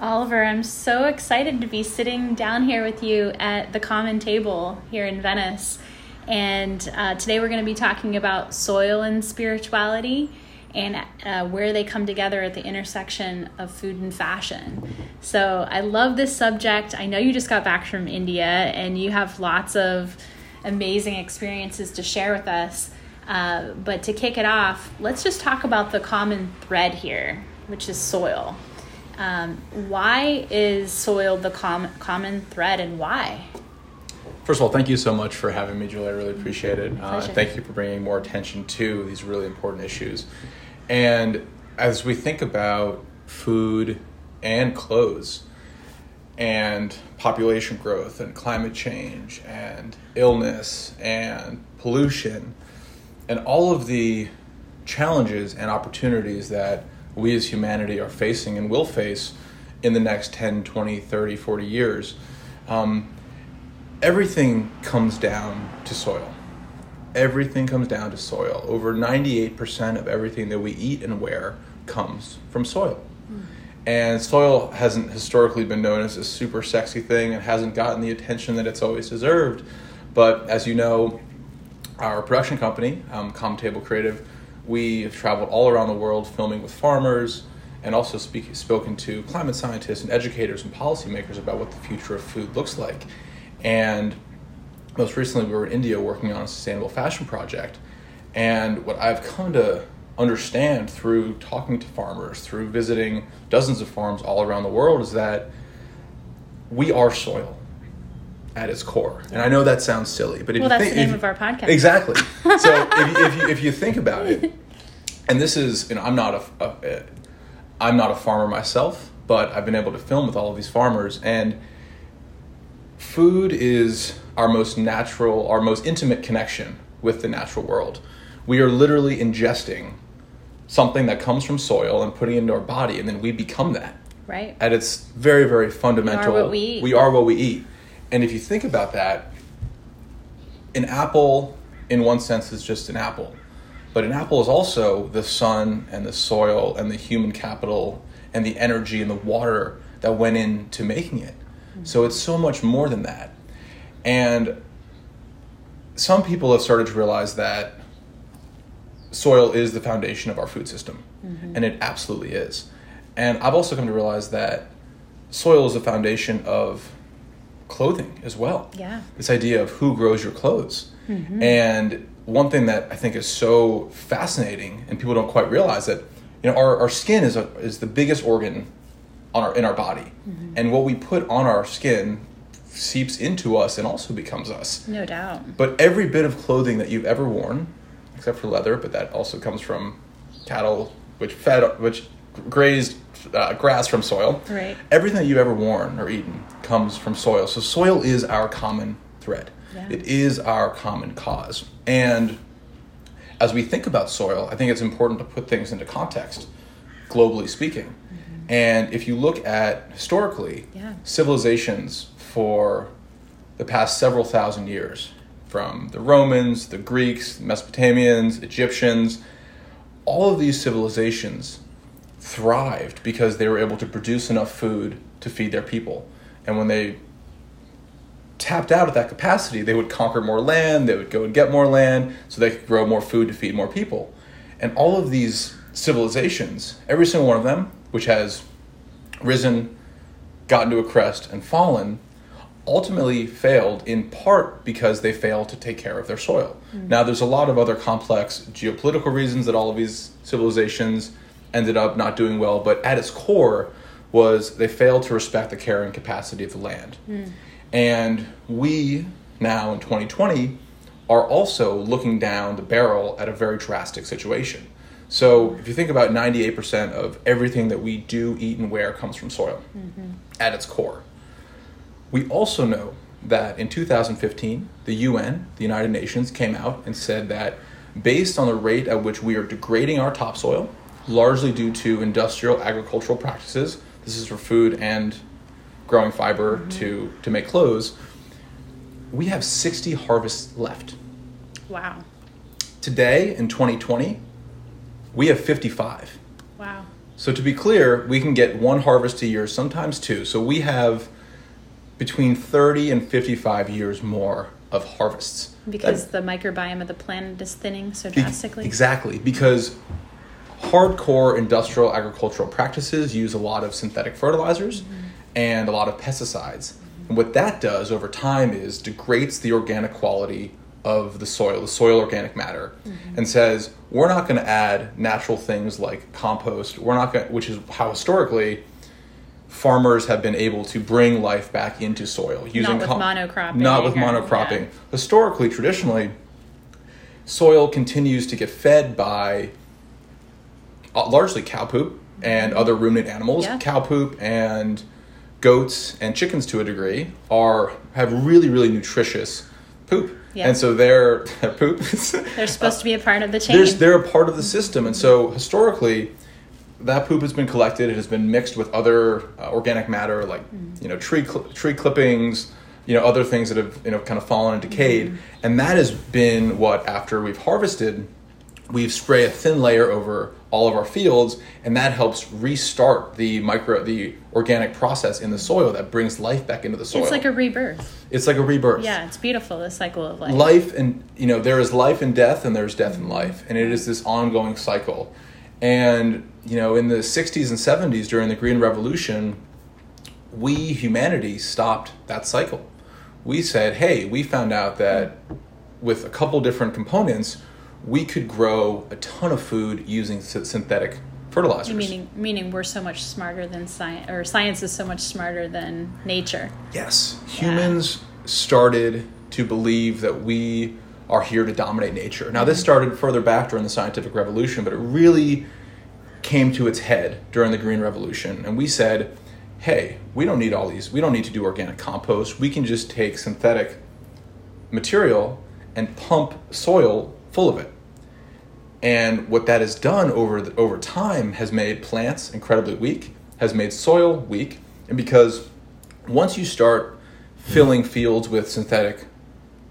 Oliver, I'm so excited to be sitting down here with you at the common table here in Venice. And uh, today we're going to be talking about soil and spirituality and uh, where they come together at the intersection of food and fashion. So I love this subject. I know you just got back from India and you have lots of amazing experiences to share with us. Uh, but to kick it off, let's just talk about the common thread here, which is soil. Um, why is soil the com- common thread and why? First of all, thank you so much for having me, Julie. I really appreciate it. Uh, thank you for bringing more attention to these really important issues. And as we think about food and clothes, and population growth, and climate change, and illness, and pollution, and all of the challenges and opportunities that we as humanity are facing and will face in the next 10, 20, 30, 40 years, um, everything comes down to soil. Everything comes down to soil. Over 98% of everything that we eat and wear comes from soil. And soil hasn't historically been known as a super sexy thing and hasn't gotten the attention that it's always deserved. But as you know, our production company, um, Common Table Creative, we have traveled all around the world filming with farmers and also speak, spoken to climate scientists and educators and policymakers about what the future of food looks like. And most recently, we were in India working on a sustainable fashion project. And what I've come to understand through talking to farmers, through visiting dozens of farms all around the world, is that we are soil at its core. And I know that sounds silly, but if Well, you that's think the name of our podcast. Exactly. So if, you, if, you, if you think about it, and this is, you know, I'm not a, a, I'm not a farmer myself, but I've been able to film with all of these farmers, and food is our most natural, our most intimate connection with the natural world. We are literally ingesting something that comes from soil and putting it into our body, and then we become that Right. at its very very fundamental what we eat. we are what we eat and if you think about that an apple in one sense is just an apple. But an apple is also the sun and the soil and the human capital and the energy and the water that went into making it. So it's so much more than that. And some people have started to realize that soil is the foundation of our food system. Mm-hmm. And it absolutely is. And i've also come to realize that soil is the foundation of clothing as well. Yeah. this idea of who grows your clothes. Mm-hmm. And one thing that i think is so fascinating and people don't quite realize that you know our, our skin is, a, is the biggest organ on our in our body. Mm-hmm. And what we put on our skin seeps into us and also becomes us. No doubt. but every bit of clothing that you've ever worn, except for leather, but that also comes from cattle, which fed, which grazed uh, grass from soil. Right. Everything that you've ever worn or eaten comes from soil. So soil is our common thread. Yeah. It is our common cause. And as we think about soil, I think it's important to put things into context, globally speaking. And if you look at historically, Yeah. civilizations for the past several thousand years, from the Romans, the Greeks, Mesopotamians, Egyptians, all of these civilizations thrived because they were able to produce enough food to feed their people. And when they tapped out at that capacity, they would conquer more land, they would go and get more land so they could grow more food to feed more people. And all of these civilizations, every single one of them, which has risen, gotten to a crest, and fallen, ultimately failed in part because they failed to take care of their soil. Hmm. Now, there's a lot of other complex geopolitical reasons that all of these civilizations ended up not doing well, but at its core was they failed to respect the carrying capacity of the land. Hmm. And we now in 2020 are also looking down the barrel at a very drastic situation. So, if you think about 98% of everything that we do eat and wear comes from soil mm-hmm. at its core. We also know that in 2015, the UN, the United Nations, came out and said that based on the rate at which we are degrading our topsoil, largely due to industrial agricultural practices, this is for food and growing fiber mm-hmm. to, to make clothes, we have 60 harvests left. Wow. Today, in 2020, we have 55. Wow. So to be clear, we can get one harvest a year, sometimes two. So we have between 30 and 55 years more of harvests. Because that, the microbiome of the planet is thinning so drastically? Be, exactly. Because hardcore industrial agricultural practices use a lot of synthetic fertilizers mm-hmm. and a lot of pesticides. And what that does over time is degrades the organic quality of the soil, the soil organic matter, mm-hmm. and says, we're not going to add natural things like compost. We're not going which is how historically farmers have been able to bring life back into soil using not with com- monocropping. Not with monocropping. Yeah. Historically, traditionally, soil continues to get fed by largely cow poop and other ruminant animals. Yeah. Cow poop and goats and chickens to a degree are have really really nutritious poop. Yeah. And so their, poop they're supposed to be a part of the chain. They're a part of the system. And so historically that poop has been collected. It has been mixed with other uh, organic matter, like mm. you know tree cl- tree clippings, you know other things that have you know kind of fallen and decayed. Mm. And that has been what after we've harvested, we've spray a thin layer over all of our fields, and that helps restart the micro the organic process in the soil that brings life back into the soil. It's like a rebirth. It's like a rebirth. Yeah, it's beautiful. The cycle of life. Life and you know there is life and death, and there's death and life, and it is this ongoing cycle. And you know, in the 60s and 70s during the Green Revolution, we, humanity, stopped that cycle. We said, hey, we found out that with a couple different components, we could grow a ton of food using synthetic fertilizers. Meaning, meaning we're so much smarter than science, or science is so much smarter than nature. Yes. Humans yeah. started to believe that we are here to dominate nature. Now, this mm-hmm. started further back during the scientific revolution, but it really came to its head during the Green Revolution. And we said, hey, we don't need all these, we don't need to do organic compost. We can just take synthetic material and pump soil full of it. And what that has done over, the, over time has made plants incredibly weak, has made soil weak. And because once you start filling fields with synthetic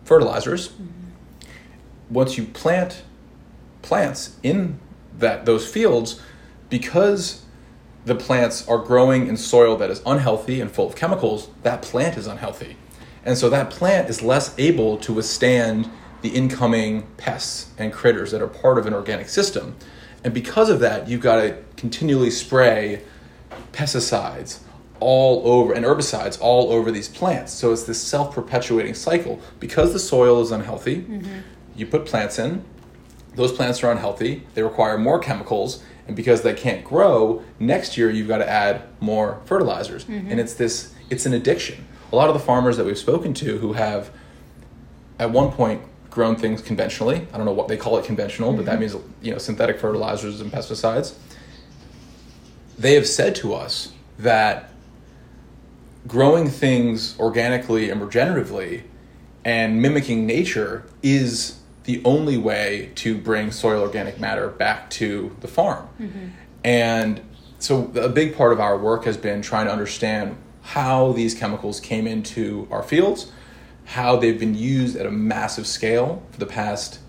fertilizers, mm-hmm. once you plant plants in that those fields, because the plants are growing in soil that is unhealthy and full of chemicals, that plant is unhealthy. And so that plant is less able to withstand the incoming pests and critters that are part of an organic system. And because of that, you've got to continually spray pesticides all over and herbicides all over these plants. So it's this self perpetuating cycle. Because the soil is unhealthy, mm-hmm. you put plants in, those plants are unhealthy, they require more chemicals, and because they can't grow next year you've got to add more fertilizers mm-hmm. and it's this it's an addiction a lot of the farmers that we've spoken to who have at one point grown things conventionally i don't know what they call it conventional mm-hmm. but that mm-hmm. means you know synthetic fertilizers and pesticides they have said to us that growing things organically and regeneratively and mimicking nature is the only way to bring soil organic matter back to the farm. Mm-hmm. And so a big part of our work has been trying to understand how these chemicals came into our fields, how they've been used at a massive scale for the past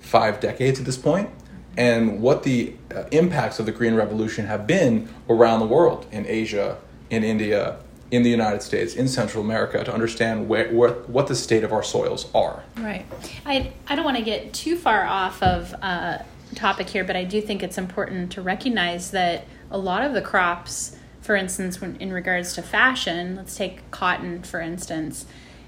five decades at this point, and what the uh, impacts of the Green Revolution have been around the world in Asia, in India, in the United States, in Central America, to understand where, where, what the state of our soils are. Right. I, I don't want to get too far off of uh, topic here, but I do think it's important to recognize that a lot of the crops, for instance, when, in regards to fashion, let's take cotton, for instance,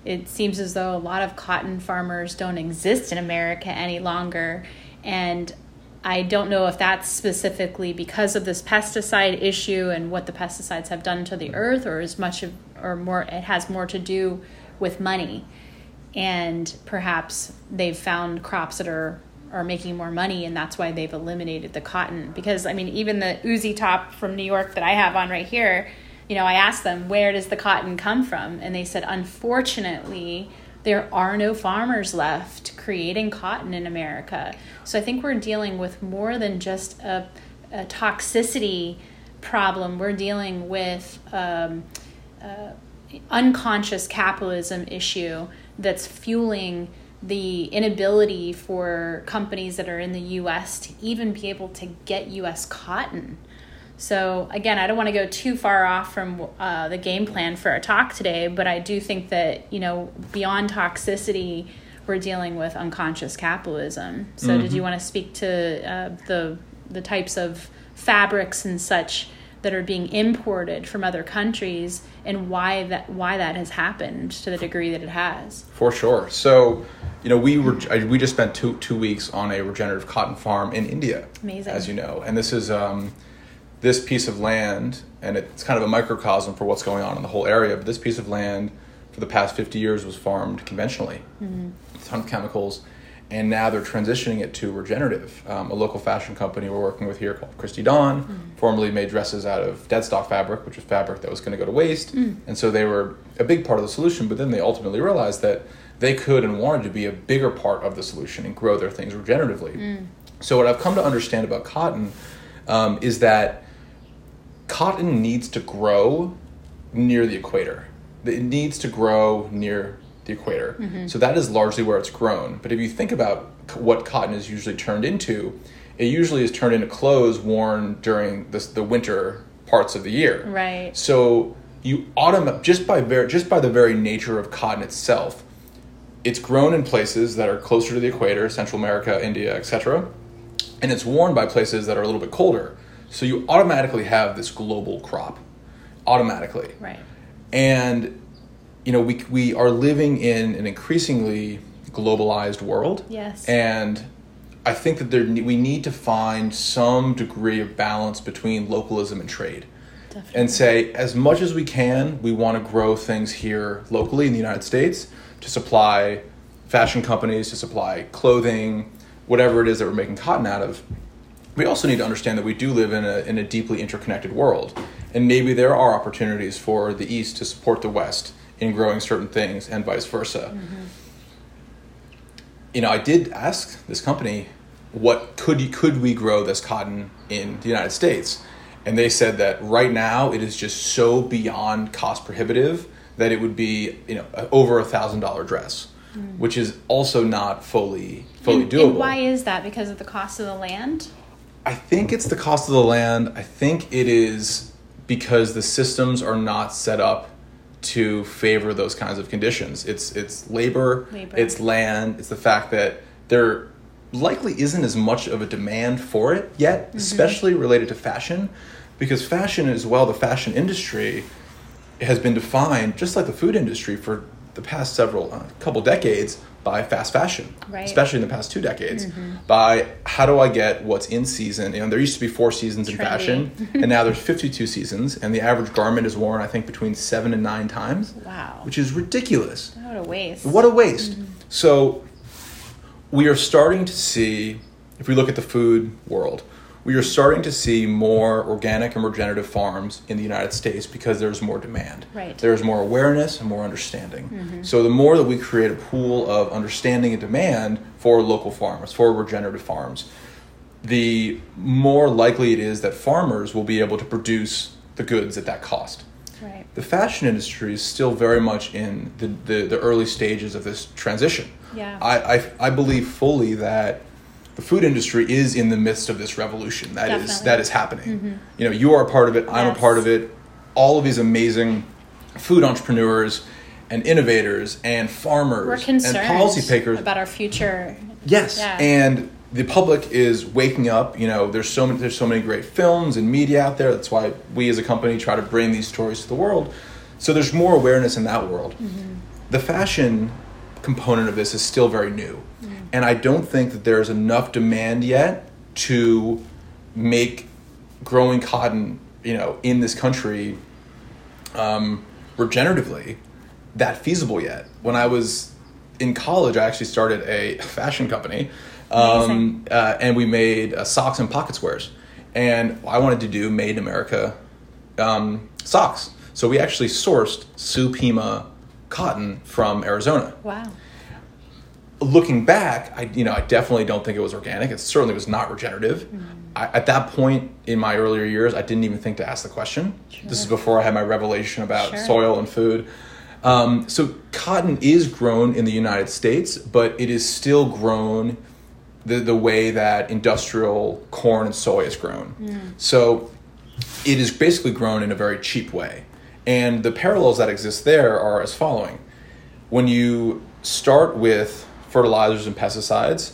it seems as though a lot of cotton farmers don't exist in America any longer. And I don't know if that's specifically because of this pesticide issue and what the pesticides have done to the earth, or as much of, or more, it has more to do with money. And perhaps they've found crops that are are making more money, and that's why they've eliminated the cotton. Because I mean, even the Uzi top from New York that I have on right here, you know, I asked them where does the cotton come from, and they said, unfortunately, there are no farmers left creating cotton in America. So I think we're dealing with more than just a, a toxicity problem. We're dealing with um, uh, unconscious capitalism issue that's fueling the inability for companies that are in the US to even be able to get US cotton. So again, I don't want to go too far off from uh, the game plan for our talk today, but I do think that you know beyond toxicity, we're dealing with unconscious capitalism. So mm-hmm. did you want to speak to uh, the the types of fabrics and such that are being imported from other countries and why that why that has happened to the degree that it has? For sure. So you know, we were we just spent two two weeks on a regenerative cotton farm in India. Amazing, as you know, and this is um, this piece of land, and it's kind of a microcosm for what's going on in the whole area. But this piece of land, for the past fifty years, was farmed conventionally, mm-hmm. a ton of chemicals, and now they're transitioning it to regenerative. Um, a local fashion company we're working with here called Christy Dawn mm-hmm. formerly made dresses out of dead stock fabric, which was fabric that was going to go to waste, mm. and so they were a big part of the solution. But then they ultimately realized that they could and wanted to be a bigger part of the solution and grow their things regeneratively. Mm. So, what I've come to understand about cotton um, is that cotton needs to grow near the equator. It needs to grow near the equator. Mm-hmm. So, that is largely where it's grown. But if you think about what cotton is usually turned into, it usually is turned into clothes worn during the, the winter parts of the year. Right. So, you automate just by ver- just by the very nature of cotton itself it's grown in places that are closer to the equator, Central America, India, etc. And it's worn by places that are a little bit colder. So you automatically have this global crop. Automatically. Right. And you know, we we are living in an increasingly globalized world. Yes. And I think that there we need to find some degree of balance between localism and trade. Definitely. And say as much as we can, we want to grow things here locally in the United States to supply fashion companies, to supply clothing, whatever it is that we're making cotton out of. We also need to understand that we do live in a, in a deeply interconnected world. And maybe there are opportunities for the East to support the West in growing certain things and vice versa. Mm-hmm. You know, I did ask this company, what could you, could we grow this cotton in the United States? And they said that right now it is just so beyond cost prohibitive that it would be you know over a thousand dollar dress, mm. which is also not fully fully and, doable. And why is that? Because of the cost of the land. I think it's the cost of the land. I think it is because the systems are not set up to favor those kinds of conditions. It's it's labor, labor. it's land, it's the fact that there likely isn't as much of a demand for it yet, mm-hmm. especially related to fashion, because fashion as well, the fashion industry has been defined just like the food industry for the past several uh, couple decades by fast fashion, right. especially in the past two decades. Mm-hmm. By how do I get what's in season? You know, there used to be four seasons Trendy. in fashion, and now there's 52 seasons, and the average garment is worn, I think, between seven and nine times. Wow, which is ridiculous. What a waste! What a waste. Mm-hmm. So we are starting to see, if we look at the food world, we are starting to see more organic and regenerative farms in the United States because there's more demand. Right. There's more awareness and more understanding. Mm-hmm. So the more that we create a pool of understanding and demand for local farmers, for regenerative farms, the more likely it is that farmers will be able to produce the goods at that cost. Right. The fashion industry is still very much in the, the, the early stages of this transition. Yeah. I, I, I believe fully that the food industry is in the midst of this revolution that Definitely. is that is happening. Mm-hmm. You know, you are a part of it. I'm yes. a part of it. All of these amazing food entrepreneurs and innovators and farmers and policy makers about our future. Yes, yeah. and the public is waking up. You know, there's so many there's so many great films and media out there. That's why we as a company try to bring these stories to the world. So there's more awareness in that world. Mm-hmm. The fashion component of this is still very new. Mm. And I don't think that there's enough demand yet to make growing cotton, you know, in this country um, regeneratively that feasible yet. When I was in college, I actually started a fashion company, um, uh, and we made uh, socks and pocket squares. And I wanted to do made in America um, socks. So we actually sourced Supima cotton from Arizona. Wow. Looking back, I you know I definitely don't think it was organic. It certainly was not regenerative. Mm. I, at that point in my earlier years, I didn't even think to ask the question. Sure. This is before I had my revelation about sure. soil and food. Um, so cotton is grown in the United States, but it is still grown the, the way that industrial corn and soy is grown. Mm. So it is basically grown in a very cheap way. And the parallels that exist there are as following. When you start with fertilizers and pesticides,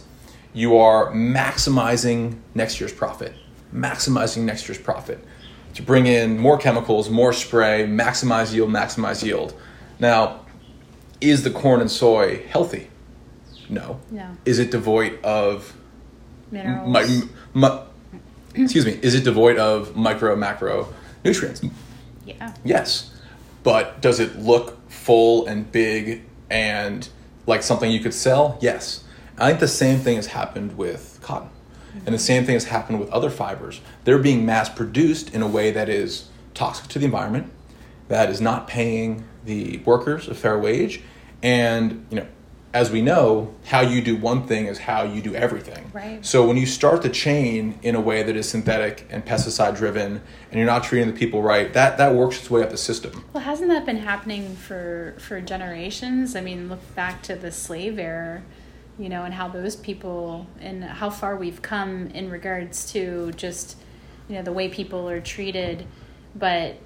you are maximizing next year's profit, maximizing next year's profit to bring in more chemicals, more spray, maximize yield, maximize yield. Now, is the corn and soy healthy? No. No. Is it devoid of Minerals. mi- mi- excuse me, is it devoid of micro macro nutrients? yeah. Yes. But does it look full and big and like something you could sell? Yes. I think the same thing has happened with cotton. And the same thing has happened with other fibers. They're being mass produced in a way that is toxic to the environment, that is not paying the workers a fair wage, and you know, as we know, how you do one thing is how you do everything. Right. So when you start the chain in a way that is synthetic and pesticide driven and you're not treating the people right, that that works its way up the system. Well, hasn't that been happening for for generations? I mean, look back to the slave era, you know, and how those people and how far we've come in regards to just you know the way people are treated, but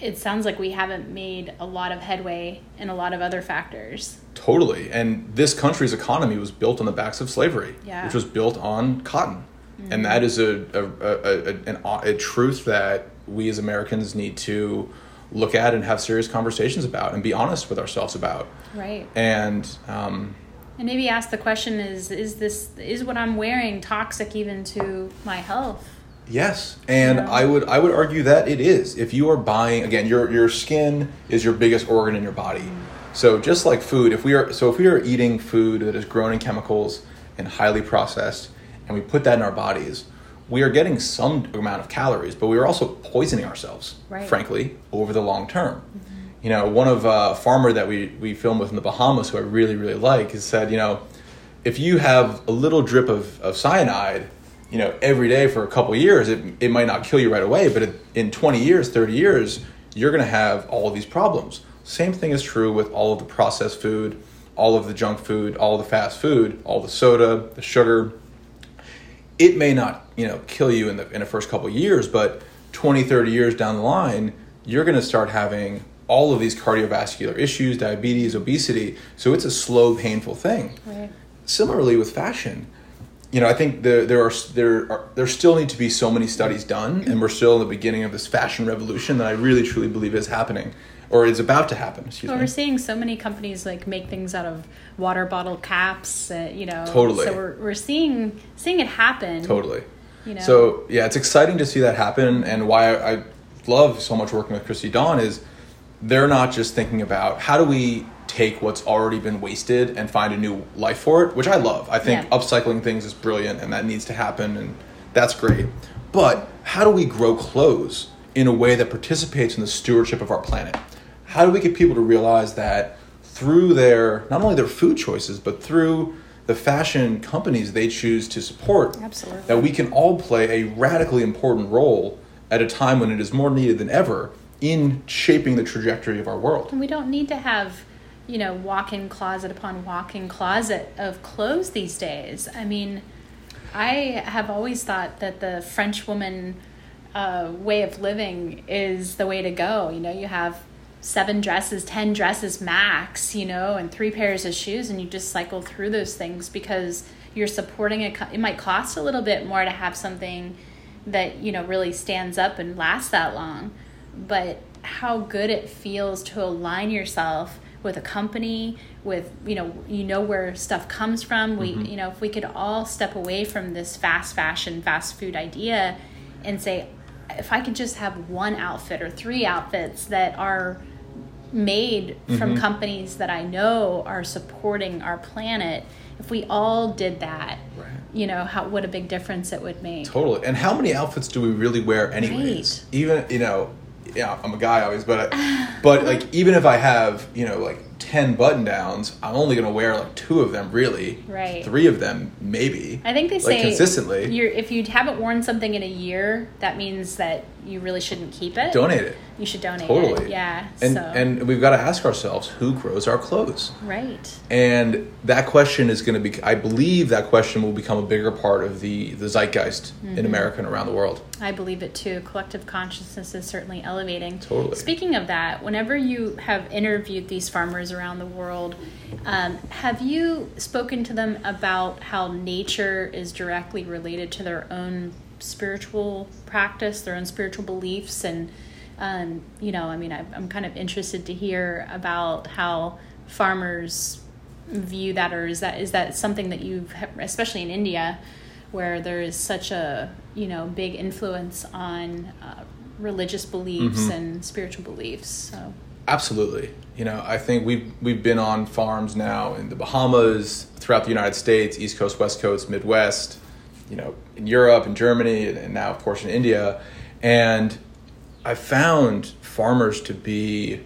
it sounds like we haven't made a lot of headway in a lot of other factors. Totally. And this country's economy was built on the backs of slavery, Yeah. which was built on cotton. And that is a, a, a, a, an, a truth that we as Americans need to look at and have serious conversations about and be honest with ourselves about. Right. And um, And maybe ask the question is is this is what I'm wearing toxic even to my health? Yes, and Yeah. I would I would argue that it is. If you are buying again, your your skin is your biggest organ in your body. So just like food, if we are so if we are eating food that is grown in chemicals and highly processed, and we put that in our bodies, we are getting some amount of calories, but we are also poisoning ourselves, Right. frankly, over the long term. You know, one of uh, a farmer that we we filmed with in the Bahamas, who I really really like, has said, you know, if you have a little drip of, of cyanide, you know, every day for a couple years, it, it might not kill you right away, but in 20 years, 30 years, you're going to have all of these problems. Same thing is true with all of the processed food, all of the junk food, all the fast food, all the soda, the sugar. It may not, you know, kill you in the, in the first couple years, but 20, 30 years down the line, you're going to start having all of these cardiovascular issues, diabetes, obesity. So it's a slow, painful thing Right. similarly with fashion you know i think there, there are there are there still need to be so many studies done and we're still in the beginning of this fashion revolution that i really truly believe is happening or is about to happen excuse Well, me we're seeing so many companies like make things out of water bottle caps, uh, you know. Totally. So we're, we're seeing seeing it happen. totally You know. so yeah it's exciting to see that happen and why I, I love so much working with christy dawn is they're not just thinking about how do we take what's already been wasted and find a new life for it which i love i think Yeah. upcycling things is brilliant and that needs to happen and that's great but how do we grow clothes in a way that participates in the stewardship of our planet how do we get people to realize that through their not only their food choices but through the fashion companies they choose to support Absolutely. that we can all play a radically important role at a time when it is more needed than ever in shaping the trajectory of our world. And we don't need to have, you know, walk-in closet upon walk-in closet of clothes these days. I mean, I have always thought that the French woman uh, way of living is the way to go. You know, you have seven dresses, ten dresses max, you know, and three pairs of shoes, and you just cycle through those things because you're supporting it. It might cost a little bit more to have something that you know really stands up and lasts that long, but how good it feels to align yourself with a company with you know you know where stuff comes from we mm-hmm. you know if we could all step away from this fast fashion fast food idea and say if i could just have one outfit or three outfits that are made from mm-hmm. companies that i know are supporting our planet if we all did that Right. you know how what a big difference it would make Totally. And how many outfits do we really wear anyways? Right. Even, you know, yeah, I'm a guy always, but I, but like even if I have, you know, like 10 button downs, I'm only going to wear like two of them, really. Right. Three of them, maybe. I think they like, say consistently. You're, if you haven't worn something in a year, that means that you really shouldn't keep it. Donate it. You should donate Totally. it. Yeah. And, so. and we've got to ask ourselves who grows our clothes? right. And that question is going to be, I believe that question will become a bigger part of the, the zeitgeist Mm-hmm. in America and around the world. I believe it too. Collective consciousness is certainly elevating. Totally. Speaking of that, whenever you have interviewed these farmers around the world, um, have you spoken to them about how nature is directly related to their own spiritual practice, their own spiritual beliefs, and um, you know, I mean, I, I'm kind of interested to hear about how farmers view that, or is that is that something that you've, especially in India, where there is such a you know big influence on uh, religious beliefs Mm-hmm. and spiritual beliefs. So Absolutely. You know, I think we've we've been on farms now in the Bahamas, throughout the United States, East Coast, West Coast, Midwest, you know, in Europe and Germany, and, and now of course in India, and I found farmers to be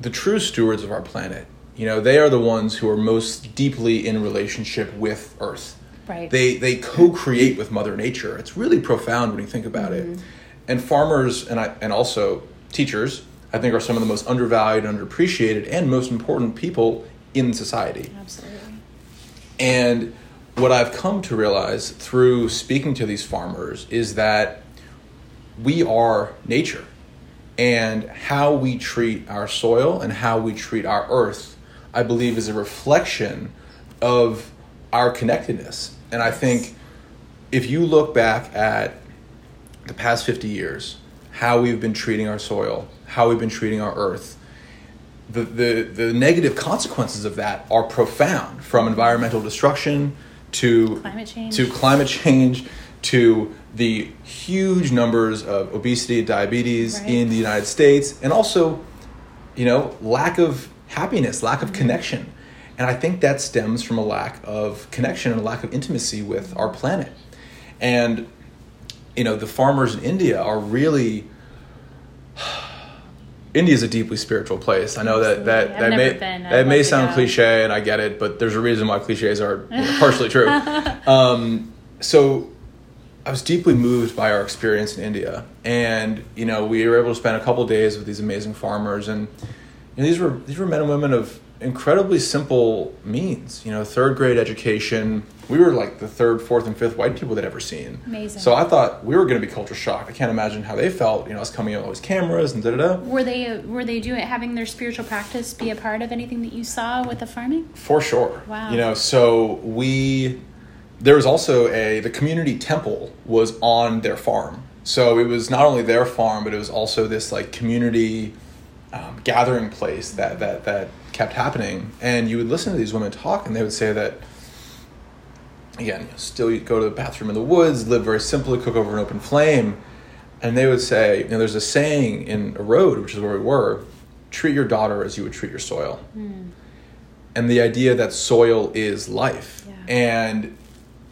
the true stewards of our planet. You know, they are the ones who are most deeply in relationship with Earth. right, They they co-create with Mother Nature. It's really profound when you think about it. Mm-hmm. And farmers and I and also teachers, I think, are some of the most undervalued, underappreciated, and most important people in society. absolutely. And what I've come to realize through speaking to these farmers is that we are nature. And how we treat our soil and how we treat our earth, I believe, is a reflection of our connectedness. And I think if you look back at the past 50 years, how we've been treating our soil, how we've been treating our earth, the, the, the negative consequences of that are profound from environmental destruction to Climate change. to climate change to the huge numbers of obesity and diabetes Right. in the United States and also you know lack of happiness lack of mm-hmm. connection and I think that stems from a lack of connection and a lack of intimacy with our planet and you know the farmers in India are really India is a deeply spiritual place. I know that that, that may never been. I'd that may sound cliche, and I get it, but there's a reason why cliches are you know, partially true. Um, so I was deeply moved by our experience in India, and you know we were able to spend a couple days with these amazing farmers, and you know, these were these were men and women of incredibly simple means. You know, third grade education. We were like the third, fourth, and fifth white people they'd ever seen. Amazing. So I thought we were going to be culture shocked. I can't imagine how they felt. You know, us coming out with all these cameras and da da da. Were they were they doing having their spiritual practice be a part of anything that you saw with the farming? For sure. Wow. You know, so we there was also a the community temple was on their farm. So it was not only their farm, but it was also this like community um, gathering place that that that kept happening. And you would listen to these women talk, and they would say that again, still you go to the bathroom in the woods, live very simply, cook over an open flame. And they would say, you know, there's a saying in Erode, which is where we were, treat your daughter as you would treat your soil. And the idea that soil is life. Yeah. And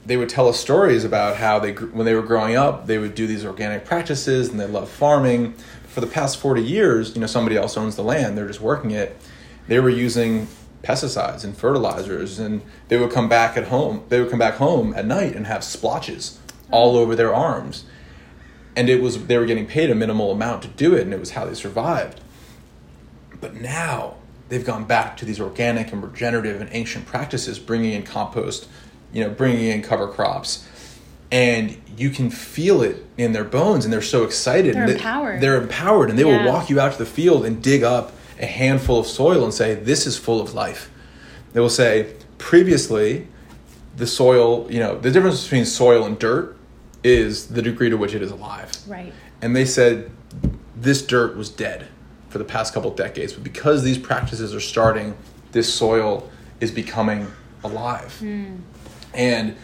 they would tell us stories about how they, when they were growing up, they would do these organic practices and they loved farming. For the past 40 years, you know, somebody else owns the land, they're just working it. They were using pesticides and fertilizers and they would come back at home they would come back home at night and have splotches all mm-hmm. over their arms. And it was they were getting paid a minimal amount to do it and it was how they survived. But now they've gone back to these organic and regenerative and ancient practices bringing in compost you know bringing in cover crops and you can feel it in their bones and they're so excited They're empowered. they're empowered and they Yeah. will walk you out to the field and dig up a handful of soil and say this is full of life they will say previously the soil you know the difference between soil and dirt is the degree to which it is alive Right. and they said this dirt was dead for the past couple decades but because these practices are starting this soil is becoming alive hmm. and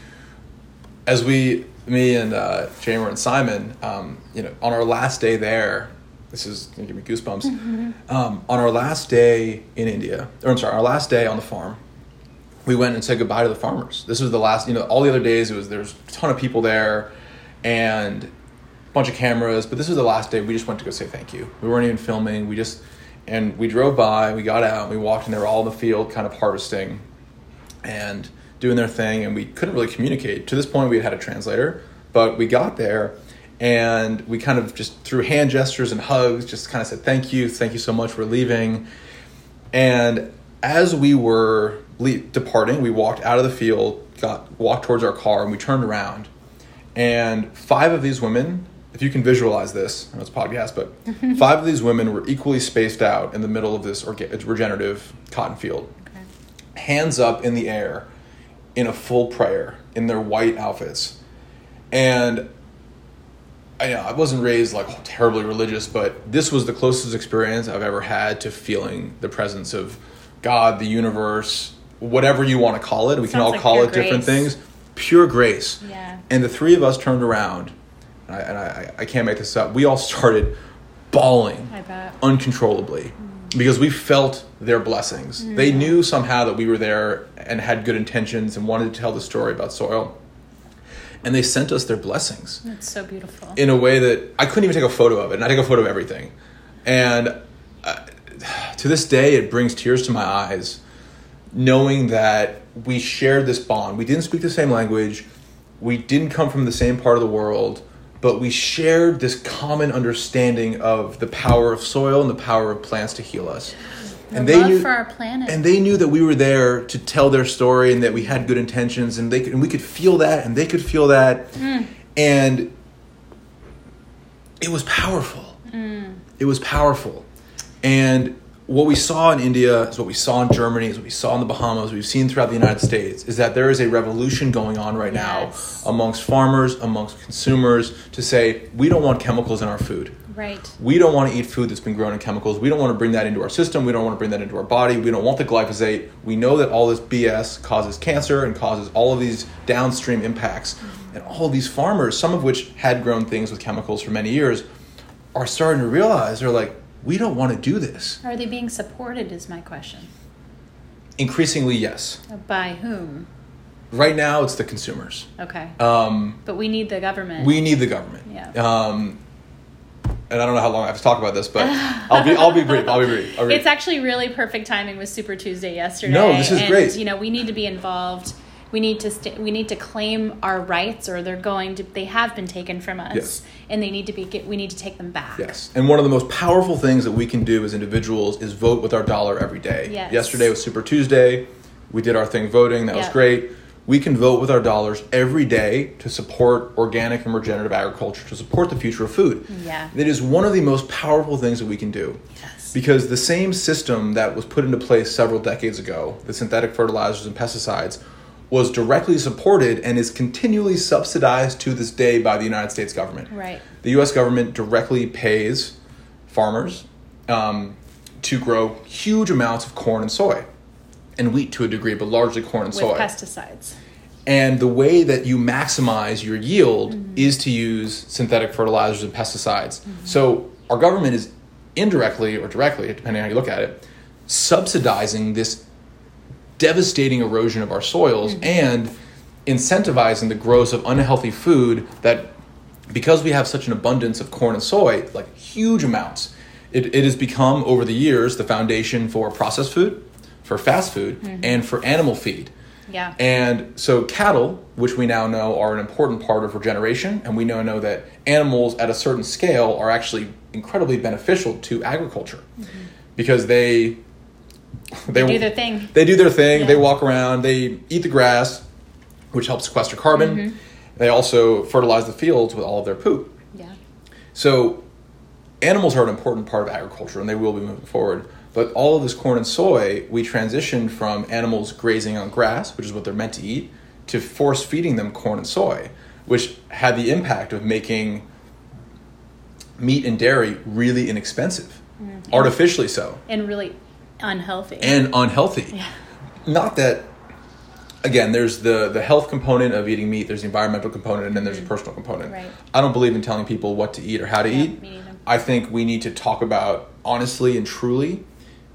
as we me and uh, Jamer and Simon um, you know on our last day there this is gonna give me goosebumps um, on our last day in India or I'm sorry our last day on the farm we went and said goodbye to the farmers. This was the last, you know, all the other days it was there's a ton of people there and a bunch of cameras, but this was the last day we just went to go say thank you. We weren't even filming. We just And we drove by, we got out, we walked, and they were all in the field, kind of harvesting and doing their thing. And we couldn't really communicate. To this point, we had had a translator, but we got there and we kind of just through hand gestures and hugs, just kind of said, Thank you, thank you so much, we're leaving. And as we were le- departing, we walked out of the field, got walked towards our car, and we turned around. And five of these women, if you can visualize this, I know it's a podcast, but five of these women were equally spaced out in the middle of this orga- regenerative cotton field, Okay. hands up in the air, in a full prayer, in their white outfits. And I, I wasn't raised like terribly religious, but this was the closest experience I've ever had to feeling the presence of God, the universe, whatever you want to call it. We can all like call it different things. Pure grace. Yeah. And the three of us turned around, and I, and I, I can't make this up. We all started bawling uncontrollably because we felt their blessings. They knew somehow that we were there and had good intentions and wanted to tell the story about soil. And they sent us their blessings That's so beautiful. in a way that I couldn't even take a photo of it. And I take a photo of everything. And uh, to this day, it brings tears to my eyes knowing that we shared this bond. We didn't speak the same language, we didn't come from the same part of the world, but we shared this common understanding of the power of soil and the power of plants to heal us. The and they knew for our planet. and they knew that we were there to tell their story and that we had good intentions and they could, and we could feel that and they could feel that. Mm. And it was powerful. Mm. It was powerful. And what we saw in india is what we saw in germany is what we saw in the bahamas we've seen throughout the united states is that there is a revolution going on right Yes. now amongst farmers amongst consumers to say we don't want chemicals in our food right. we don't want to eat food that's been grown in chemicals. We don't want to bring that into our system. We don't want to bring that into our body. We don't want the glyphosate. We know that all this BS causes cancer and causes all of these downstream impacts. Mm-hmm. And all of these farmers, some of which had grown things with chemicals for many years, are starting to realize they're like, we don't want to do this. Are they being supported? Is my question. Increasingly, yes. By whom? Right now, it's the consumers. Okay. Um, but we need the government. we need the government. Yeah. Um, and I don't know how long I have to talk about this, but I'll be I'll be brief. I'll be brief. I'll be brief. It's actually really perfect timing with Super Tuesday yesterday. No, this is and, great. You know, we need to be involved. We need to st- we need to claim our rights, or they're going to they have been taken from us, Yes. And they need to be get, we need to take them back. Yes. And one of the most powerful things that we can do as individuals is vote with our dollar every day. Yes. Yesterday was Super Tuesday. We did our thing voting. That was great. We can vote with our dollars every day to support organic and regenerative agriculture, to support the future of food. Yeah. It is one of the most powerful things that we can do. Yes. Because the same system that was put into place several decades ago, the synthetic fertilizers and pesticides, was directly supported and is continually subsidized to this day by the United States government. Right. The U.S. government directly pays farmers um, to grow huge amounts of corn and soy, and wheat to a degree, but largely corn and With soy. pesticides. And the way that you maximize your yield is to use synthetic fertilizers and pesticides. So our government is indirectly or directly, depending on how you look at it, subsidizing this devastating erosion of our soils mm-hmm. and incentivizing the growth of unhealthy food that because we have such an abundance of corn and soy, like huge amounts, it, it has become over the years the foundation for processed food, for fast food, mm-hmm. and for animal feed. Yeah. And so cattle, which we now know are an important part of regeneration, and we now know that animals at a certain scale are actually incredibly beneficial to agriculture mm-hmm. because they They do their thing. They do their thing. Yeah. They walk around. They eat the grass, which helps sequester carbon. Mm-hmm. They also fertilize the fields with all of their poop. Yeah. So animals are an important part of agriculture and they will be moving forward. But all of this corn and soy, we transitioned from animals grazing on grass, which is what they're meant to eat, to force feeding them corn and soy, which had the impact of making meat and dairy really inexpensive, artificially so, And really unhealthy. and unhealthy. yeah. Not that again, there's the the health component of eating meat, there's the environmental component, and then there's the personal component. Right. I don't believe in telling people what to eat or how to Yeah, eat. I think we need to talk about honestly and truly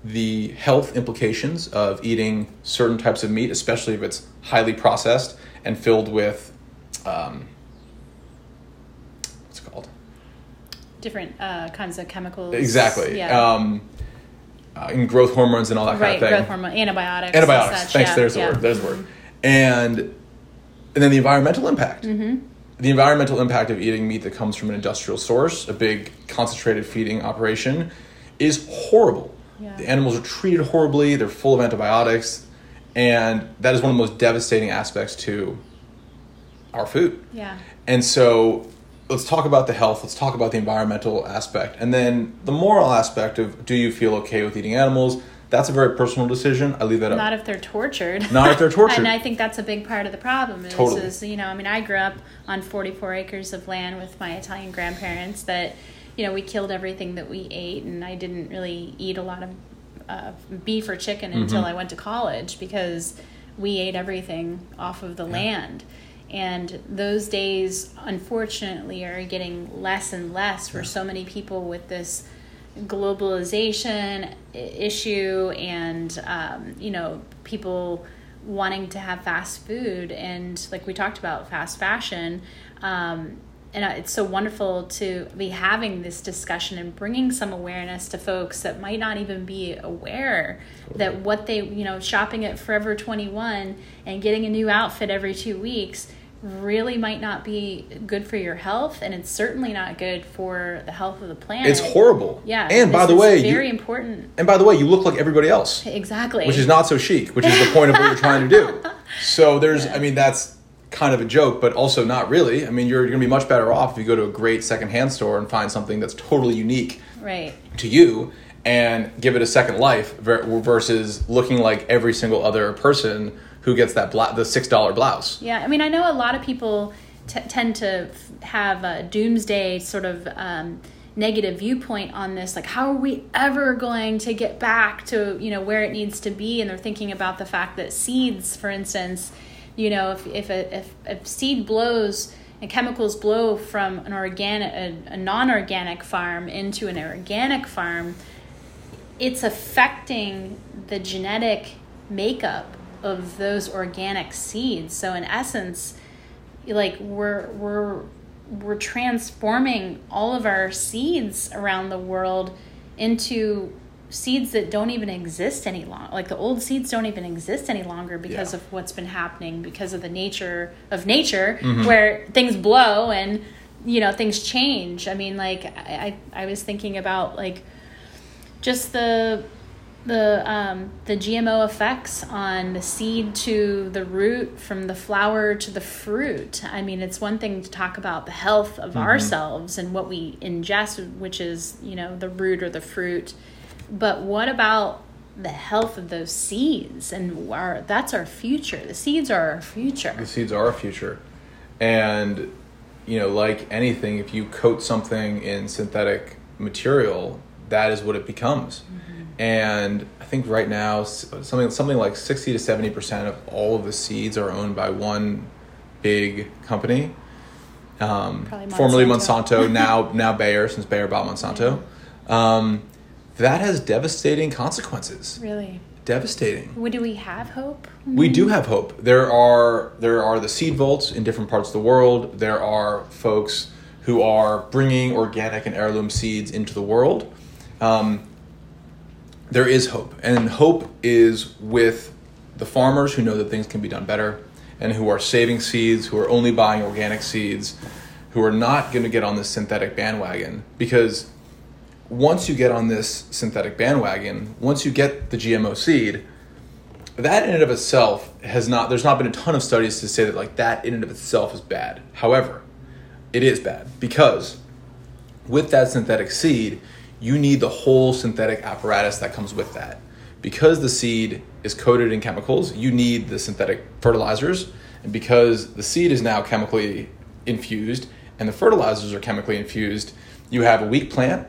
the health implications of eating certain types of meat, especially if it's highly processed and filled with um, what's it called? Different uh, kinds of chemicals. Exactly. Yeah. Um, uh, and growth hormones and all that right, kind of thing. growth hormone, antibiotics. and Antibiotics. such, Thanks. yeah, there's the yeah. word. There's the word. And and then the environmental impact. Mm-hmm. The environmental impact of eating meat that comes from an industrial source, a big concentrated feeding operation, is horrible. Yeah. The animals are treated horribly. They're full of antibiotics, and that is one of the most devastating aspects to our food. Yeah. And so let's talk about the health, let's talk about the environmental aspect. And then the moral aspect of do you feel okay with eating animals? That's a very personal decision. I leave that up. Not if they're tortured. Not if they're tortured. and I think that's a big part of the problem. Is, Totally. is you know, I mean, I grew up on 44 acres of land with my Italian grandparents. That you know, we killed everything that we ate, and I didn't really eat a lot of uh, beef or chicken until Mhm. I went to college because we ate everything off of the land. And those days, unfortunately, are getting less and less for so many people with this globalization issue and um, you know people wanting to have fast food. And like we talked about fast fashion um, and it's so wonderful to be having this discussion and bringing some awareness to folks that might not even be aware that what they you know shopping at forever 21 and getting a new outfit every two weeks really might not be good for your health and it's certainly not good for the health of the planet it's horrible. yeah And by the way, you- very important and by the way, you look like everybody else, exactly which is not so chic, which is the point of what you're trying to do. So there's, I mean, that's kind of a joke, but also not really. I mean, you're, you're going to be much better off if you go to a great secondhand store and find something that's totally unique right to you and give it a second life versus looking like every single other person who gets that bla- the six dollar blouse. Yeah, I mean, I know a lot of people t- tend to f- have a doomsday sort of um, negative viewpoint on this. Like, how are we ever going to get back to you know where it needs to be? And they're thinking about the fact that seeds, for instance, you know, if if a if a seed blows and chemicals blow from an organic a, a non-organic farm into an organic farm it's affecting the genetic makeup of those organic seeds. So in essence, like we're we're we're transforming all of our seeds around the world into seeds that don't even exist any longer. Like the old seeds don't even exist any longer because Yeah. of what's been happening because of the nature of nature Mhm. where things blow and you know things change. I mean like I I, I was thinking about like just the the um, the GMO effects on the seed to the root, from the flower to the fruit. I mean, it's one thing to talk about the health of ourselves and what we ingest, which is you know the root or the fruit, but what about the health of those seeds and our that's our future. The seeds are our future. The seeds are our future. And, you know, like anything, if you coat something in synthetic material, that is what it becomes. And I think right now, something, something like 60 to 70% of all of the seeds are owned by one big company. Um, Probably formerly Monsanto. Monsanto, now, now Bayer, since Bayer bought Monsanto. Um, that has devastating consequences. Really, Devastating. Would do we have hope? We do have hope. There are there are the seed vaults in different parts of the world. There are folks who are bringing organic and heirloom seeds into the world. Um, there is hope, and hope is with the farmers who know that things can be done better, and who are saving seeds, who are only buying organic seeds, who are not going to get on the synthetic bandwagon because once you get on this synthetic bandwagon, once you get the GMO seed, that in and of itself has not there's not been a ton of studies to say that like that in and of itself is bad. However, it is bad because with that synthetic seed, you need the whole synthetic apparatus that comes with that. Because the seed is coated in chemicals, you need the synthetic fertilizers, and because the seed is now chemically infused and the fertilizers are chemically infused, you have a weak plant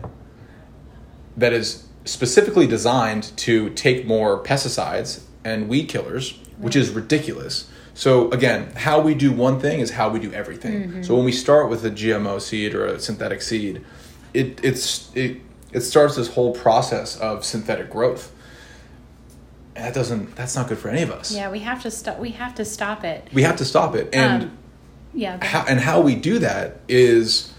that is specifically designed to take more pesticides and weed killers, which is ridiculous. So again, how we do one thing is how we do everything. So when we start with a GMO seed or a synthetic seed, it it's it it starts this whole process of synthetic growth. And that doesn't that's not good for any of us. Yeah, we have to stop. We have to stop it. We have to stop it. And Um, yeah. how, and how we do that is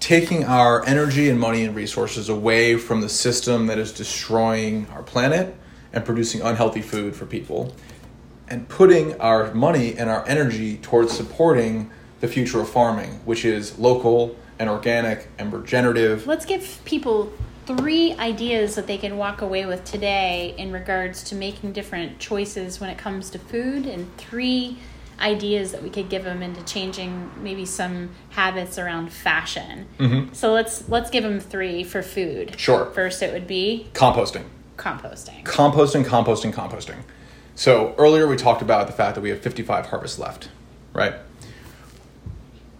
taking our energy and money and resources away from the system that is destroying our planet and producing unhealthy food for people and putting our money and our energy towards supporting the future of farming, which is local and organic and regenerative. Let's give people three ideas that they can walk away with today in regards to making different choices when it comes to food and three ideas that we could give them into changing maybe some habits around fashion. Mm-hmm. So let's let's give them three for food. Sure. First, it would be Composting. composting. Composting, composting, composting. So earlier we talked about the fact that we have 55 harvests left, right?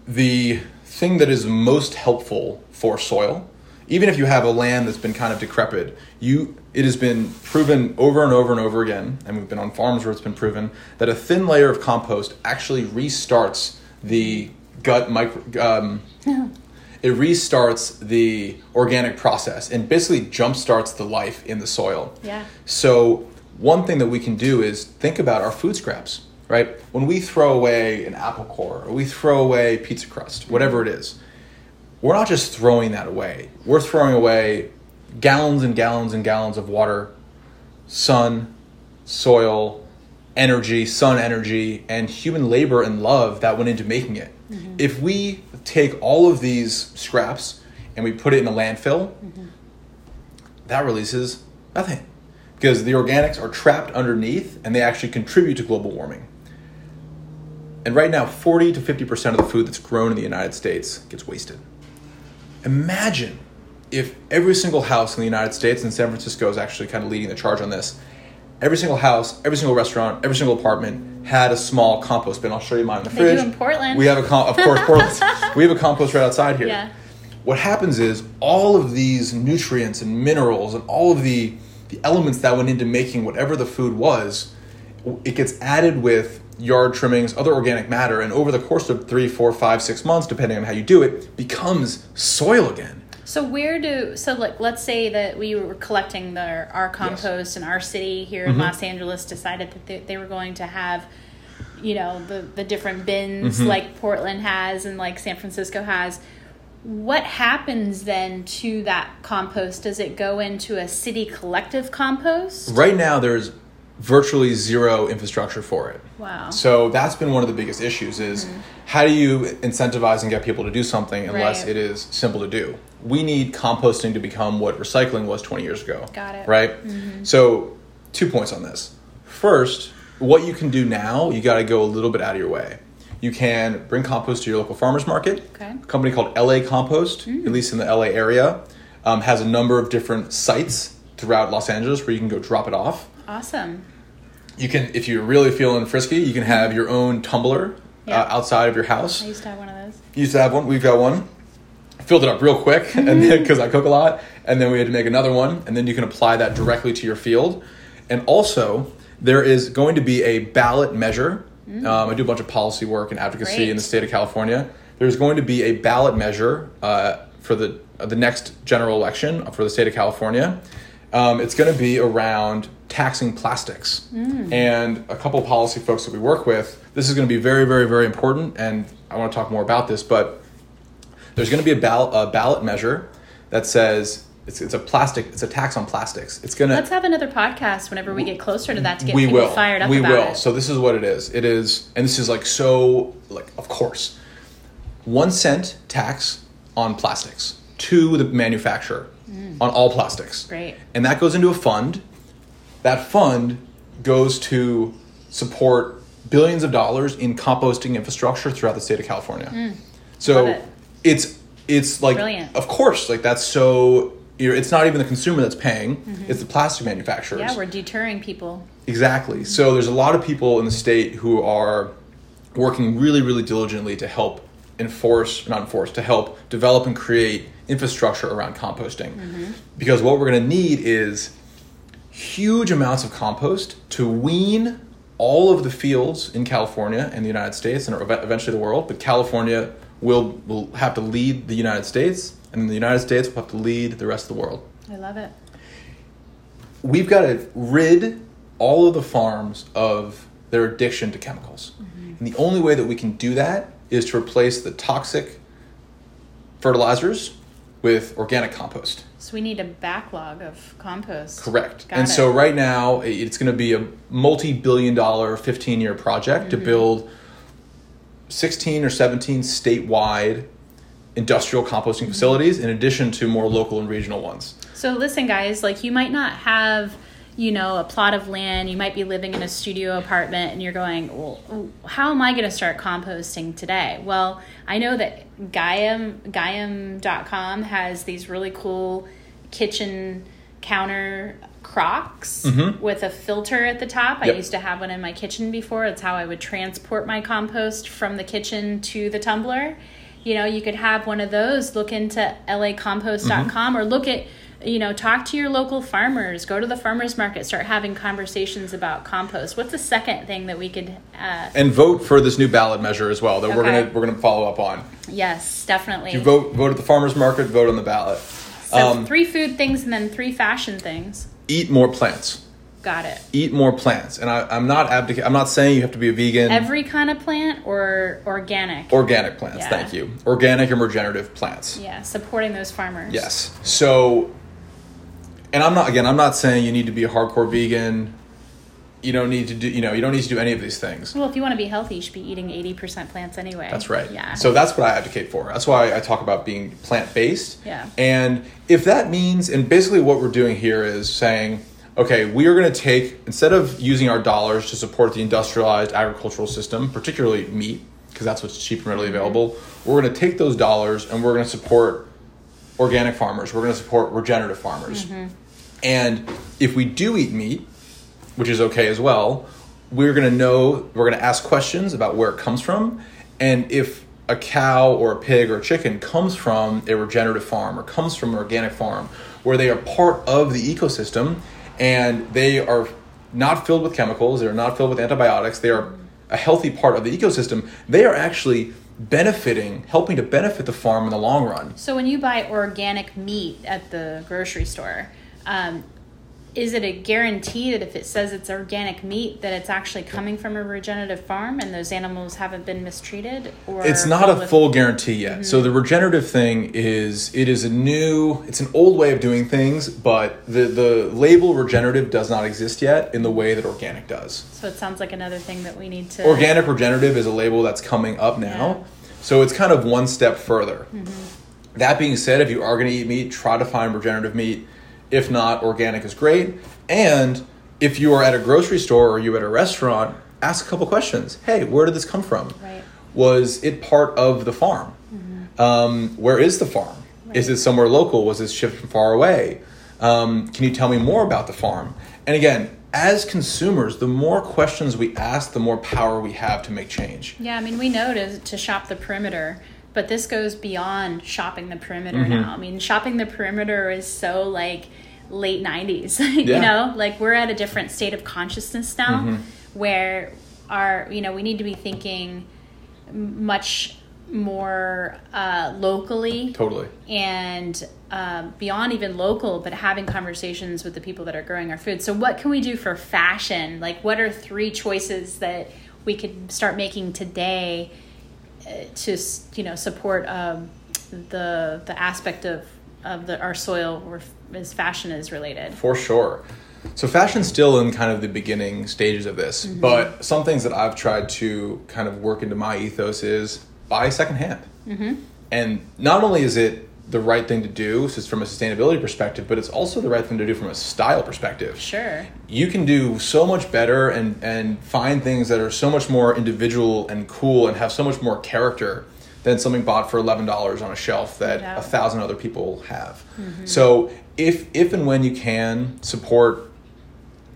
The thing that is most helpful for soil, even if you have a land that's been kind of decrepit, you it has been proven over and over and over again, and we've been on farms where it's been proven that a thin layer of compost actually restarts the gut micro. Um, it restarts the organic process and basically jumpstarts the life in the soil. Yeah. So one thing that we can do is think about our food scraps, right? When we throw away an apple core or we throw away pizza crust, whatever it is, we're not just throwing that away. We're throwing away gallons and gallons and gallons of water, sun, soil, energy, sun energy, and human labor and love that went into making it. Mm-hmm. If we take all of these scraps and we put it in a landfill, mm-hmm. that releases nothing because the organics are trapped underneath and they actually contribute to global warming. And right now, 40 to 50% of the food that's grown in the United States gets wasted. Imagine if every single house in the United States, and San Francisco is actually kind of leading the charge on this, every single house, every single restaurant, every single apartment had a small compost bin. I'll show you mine in the They fridge. do in Portland. We have a com- of course, Portland. we have a compost right outside here. Yeah. What happens is all of these nutrients and minerals and all of the the elements that went into making whatever the food was, it gets added with yard trimmings, other organic matter, and over the course of three, four, five, six months, depending on how you do it, becomes soil again. So where do so like let's say that we were collecting the our compost and our city here in Mm-hmm. Los Angeles decided that they, they were going to have you know the the different bins Mm-hmm. like Portland has and like San Francisco has what happens then to that compost does it go into a city collective compost Right now, there's virtually zero infrastructure for it. wow So that's been one of the biggest issues is how do you incentivize and get people to do something unless Right. it is simple to do? We need composting to become what recycling was 20 years ago. Got it. Right? So, two points on this. First, what you can do now, you got to go a little bit out of your way. You can bring compost to your local farmers market. Okay. A company called LA Compost, at least in the LA area, um, has a number of different sites throughout Los Angeles where you can go drop it off awesome you can if you're really feeling frisky you can have your own tumbler Yeah. uh, outside of your house I used to have one of those you used to have one we've got one filled it up real quick and then because i cook a lot and then we had to make another one and then you can apply that directly to your field and also there is going to be a ballot measure um, i do a bunch of policy work and advocacy Great. in the state of california there's going to be a ballot measure uh, for the uh, the next general election for the state of california um, it's going to be around taxing plastics. And a couple of policy folks that we work with, this is going to be very, very, very important. And I want to talk more about this, but there's going to be a, ball- a ballot measure that says it's, it's a plastic, it's a tax on plastics. It's going to let's have another podcast whenever we get closer to that to get we people will fired up we will it so this is what it is it is and this is like so like of course one cent tax on plastics to the manufacturer on all plastics Mm. Great. and that goes into a fund that fund goes to support billions of dollars in composting infrastructure throughout the state of california so Mm. It. It's it's like Brilliant. of course like that's so you're, it's not even the consumer that's paying it's the plastic manufacturers Mm-hmm. yeah we're deterring people Exactly. So there's a lot of people in the state who are working really, really diligently to help enforce, not enforce, to help develop and create infrastructure around composting. Because what we're going to need is huge amounts of compost to wean all of the fields in California and the United States and eventually the world. But California will, will have to lead the United States, and then the United States will have to lead the rest of the world i love it we've got to rid all of the farms of their addiction to chemicals. And the only way that we can do that is to replace the toxic fertilizers with organic compost. So we need a backlog of compost. Correct. Got and it. so right now it's going to be a multi-billion dollar 15-year project Mm-hmm. to build 16 or 17 statewide industrial composting Mm-hmm. facilities in addition to more local and regional ones. So listen, guys, like you might not have, you know, a plot of land. You might be living in a studio apartment, and you're going, well, how am I going to start composting today? Well, I know that Gaiam Gaiam.com has these really cool kitchen counter crocks with a filter at the top. I used to have one in my kitchen before. It's how I would transport my compost from the kitchen to the tumbler. You know, you could have one of those. Look into lacompost.com or look at, you know, talk to your local farmers. Go to the farmers market. Start having conversations about compost. What's the second thing that we could? Uh, And vote for this new ballot measure as well that we're going to we're to follow up on. yes, definitely. You vote vote at the farmers market, vote on the ballot. so um, three food things and then three fashion things. Eat more plants. Got it. Eat more plants. And I, I'm not abdic- I'm not saying you have to be a vegan. Every kind of plant or organic. Organic plants, Yeah. thank you. Organic and regenerative plants. yeah, supporting those farmers. Yes. So, and I'm not again. I'm not saying you need to be a hardcore vegan. You don't need to do. You know, you don't need to do any of these things. Well, if you want to be healthy, you should be eating 80% plants anyway. That's right. Yeah. So that's what I advocate for. That's why I talk about being plant based. Yeah. And if that means, and basically what we're doing here is saying, okay, we are going to take instead of using our dollars to support the industrialized agricultural system, particularly meat, because that's what's cheap and readily mm-hmm. available. We're going to take those dollars and we're going to support organic farmers. We're going to support regenerative farmers. Mm-hmm. And if we do eat meat, which is okay as well, we're going to know, we're going to ask questions about where it comes from. And if a cow or a pig or a chicken comes from a regenerative farm or comes from an organic farm where they are part of the ecosystem and they are not filled with chemicals, they're not filled with antibiotics, they are a healthy part of the ecosystem, they are actually benefiting, helping to benefit the farm in the long run. So when you buy organic meat at the grocery store, um, is it a guarantee that if it says it's organic meat that it's actually coming from a regenerative farm and those animals haven't been mistreated or it's not a full guarantee yet. So mm-hmm. the regenerative thing is it is a new it's an old way of doing things, but the the label regenerative does not exist yet in the way that organic does. so it sounds like another thing that we need to Organic regenerative is a label that's coming up now. So it's kind of one step further. Mm-hmm. That being said, if you are going to eat meat, try to find regenerative meat. If not, organic is great. And if you are at a grocery store or you're at a restaurant, ask a couple questions. Hey, where did this come from? Right. Was it part of the farm? Um, where is the farm? Is it somewhere local? Was it shipped from far away? Um, can you tell me more about the farm? And again, as consumers, the more questions we ask, the more power we have to make change. Yeah, I mean, we know to, to shop the perimeter, but this goes beyond shopping the perimeter Mm-hmm. now. I mean, shopping the perimeter is so like late 90s, you know? Like we're at a different state of consciousness now Mm-hmm. where our, you know, we need to be thinking much more uh, locally Totally. and um, beyond even local, but having conversations with the people that are growing our food. So, what can we do for fashion? Like, what are three choices that we could start making today uh, to you know support um, the the aspect of of the our soil where as fashion is related? For sure. So fashion's still in kind of the beginning stages of this, but some things that I've tried to kind of work into my ethos is buy secondhand. Mm-hmm. And not only is it the right thing to do, so it's from a sustainability perspective, but it's also the right thing to do from a style perspective. Sure. You can do so much better and, and find things that are so much more individual and cool and have so much more character than something bought for eleven dollars on a shelf that doubt. a thousand other people have. So if if and when you can support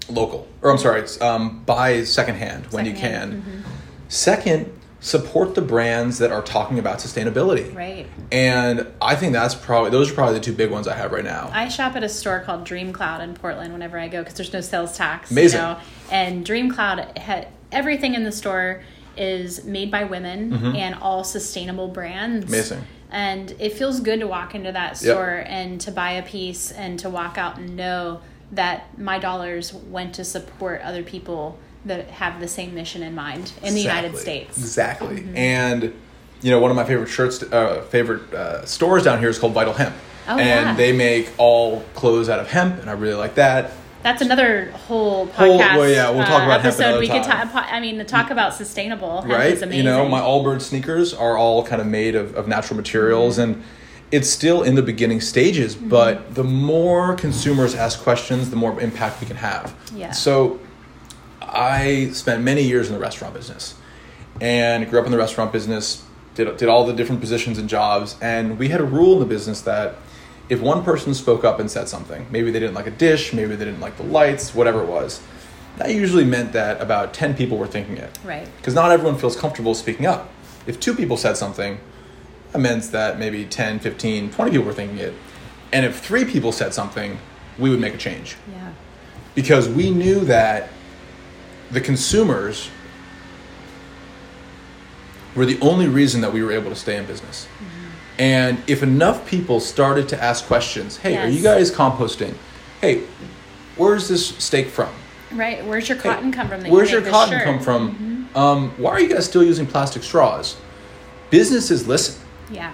local, or I'm sorry, it's, um, buy secondhand when you Secondhand, can. Second, support the brands that are talking about sustainability. Right. And I think that's probably those are probably the two big ones I have right now. I shop at a store called Dream Cloud in Portland whenever I go because there's no sales tax. Amazing. You know? And Dream Cloud had everything in the store is made by women and all sustainable brands. Mm-hmm. Amazing. And it feels good to walk into that store and to buy a piece and to walk out and know that my dollars went to support other people that have the same mission in mind in the United States. Exactly. Mm-hmm. And you know, one of my favorite shirts, uh, favorite uh, stores down here is called Vital Hemp, Oh, and yeah. they make all clothes out of hemp, and I really like that. That's another whole Whole- podcast. well, yeah, we'll talk uh, about hemp episode. we could time. talk. I mean, to talk about sustainable hemp right? is amazing. You know, my Allbirds sneakers are all kind of made of, of natural materials, and it's still in the beginning stages. Mm-hmm. But the more consumers ask questions, the more impact we can have. Yeah. So, I spent many years in the restaurant business, and grew up in the restaurant business. Did did all the different positions and jobs, and we had a rule in the business that. If one person spoke up and said something, maybe they didn't like a dish, maybe they didn't like the lights, whatever it was, that usually meant that about 10 people were thinking it right. because not everyone feels comfortable speaking up. If two people said something, that meant that maybe 10, 15, 20 people were thinking it. And if three people said something, we would make a change. Yeah. Because we knew that the consumers were the only reason that we were able to stay in business. And if enough people started to ask questions, hey, are you guys composting? Hey, where's this steak from? Right. Where's your Hey, cotton come from? You Where's made your cotton shirt? come from? Um, why are you guys still using plastic straws? Businesses listen. Yeah.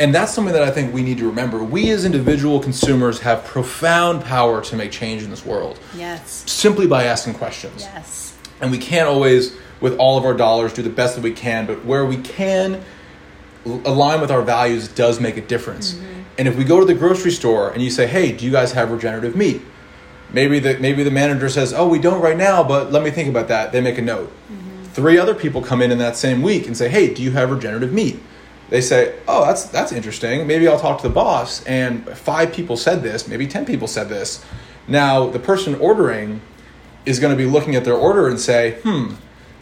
And that's something that I think we need to remember. We as individual consumers have profound power to make change in this world Yes. simply by asking questions. Yes. And we can't always, with all of our dollars, do the best that we can, but where we can align with our values does make a difference. Mm-hmm. And if we go to the grocery store and you say, "Hey, do you guys have regenerative meat?" Maybe the maybe the manager says, "Oh, we don't right now, but let me think about that." They make a note. Mm-hmm. Three other people come in in that same week and say, "Hey, do you have regenerative meat?" They say, "Oh, that's that's interesting. Maybe I'll talk to the boss." And five people said this, maybe 10 people said this. Now, the person ordering is going to be looking at their order and say, "Hmm,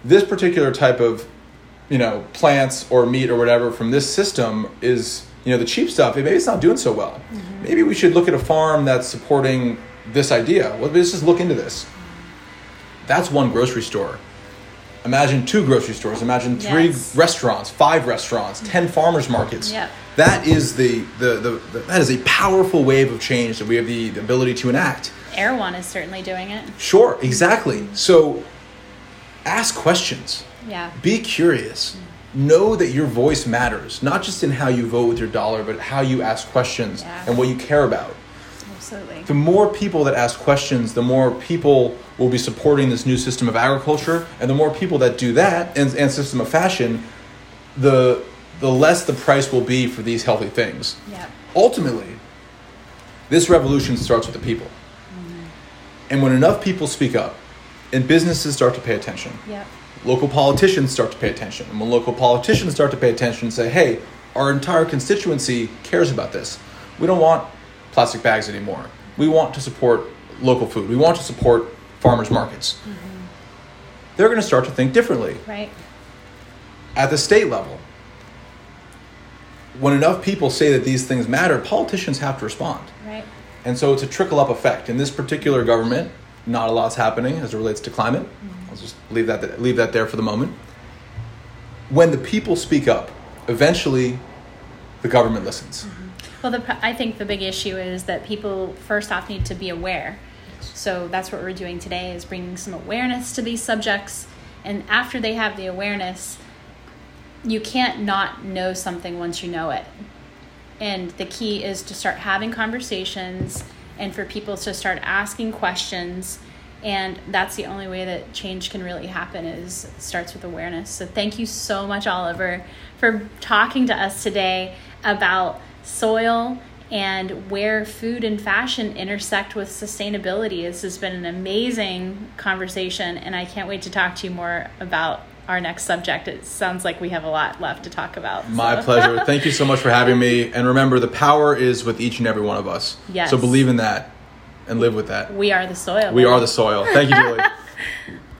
this particular type of you know plants or meat or whatever from this system is you know the cheap stuff maybe it's not doing so well. Maybe we should look at a farm that's supporting this idea. Well let's just look into this. That's one grocery store. Imagine two grocery stores. Imagine three Yes. restaurants five restaurants ten farmers markets. Yep. that is the, the, the, the that is a powerful wave of change that we have the, the ability to enact Erewhon is certainly doing it. sure exactly so ask questions Yeah. be curious. Mm. Know that your voice matters, not just in how you vote with your dollar, but how you ask questions Yeah. and what you care about. Absolutely. The more people that ask questions, the more people will be supporting this new system of agriculture, and the more people that do that and, and system of fashion, the the less the price will be for these healthy things. Yeah. Ultimately, this revolution starts with the people. And when enough people speak up and businesses start to pay attention, Yeah. local politicians start to pay attention. And when local politicians start to pay attention and say, hey, our entire constituency cares about this. We don't want plastic bags anymore. We want to support local food. We want to support farmers markets. Mm-hmm. They're going to start to think differently. Right. At the state level, when enough people say that these things matter, politicians have to respond. Right. And so it's a trickle up effect. In this particular government, not a lot's happening as it relates to climate. Mm-hmm. I'll just leave that leave that there for the moment. When the people speak up, eventually the government listens. Mm-hmm. Well, the, I think the big issue is that people first off need to be aware. So that's what we're doing today is bringing some awareness to these subjects, and after they have the awareness, you can't not know something once you know it. And the key is to start having conversations and for people to start asking questions. And that's the only way that change can really happen is starts with awareness. So thank you so much, Oliver, for talking to us today about soil and where food and fashion intersect with sustainability. This has been an amazing conversation, and I can't wait to talk to you more about our next subject. It sounds like we have a lot left to talk about. My so. pleasure. Thank you so much for having me. And remember, the power is with each and every one of us. Yes. So believe in that and live with that. We are the soil. We are the soil. Thank you, Julie.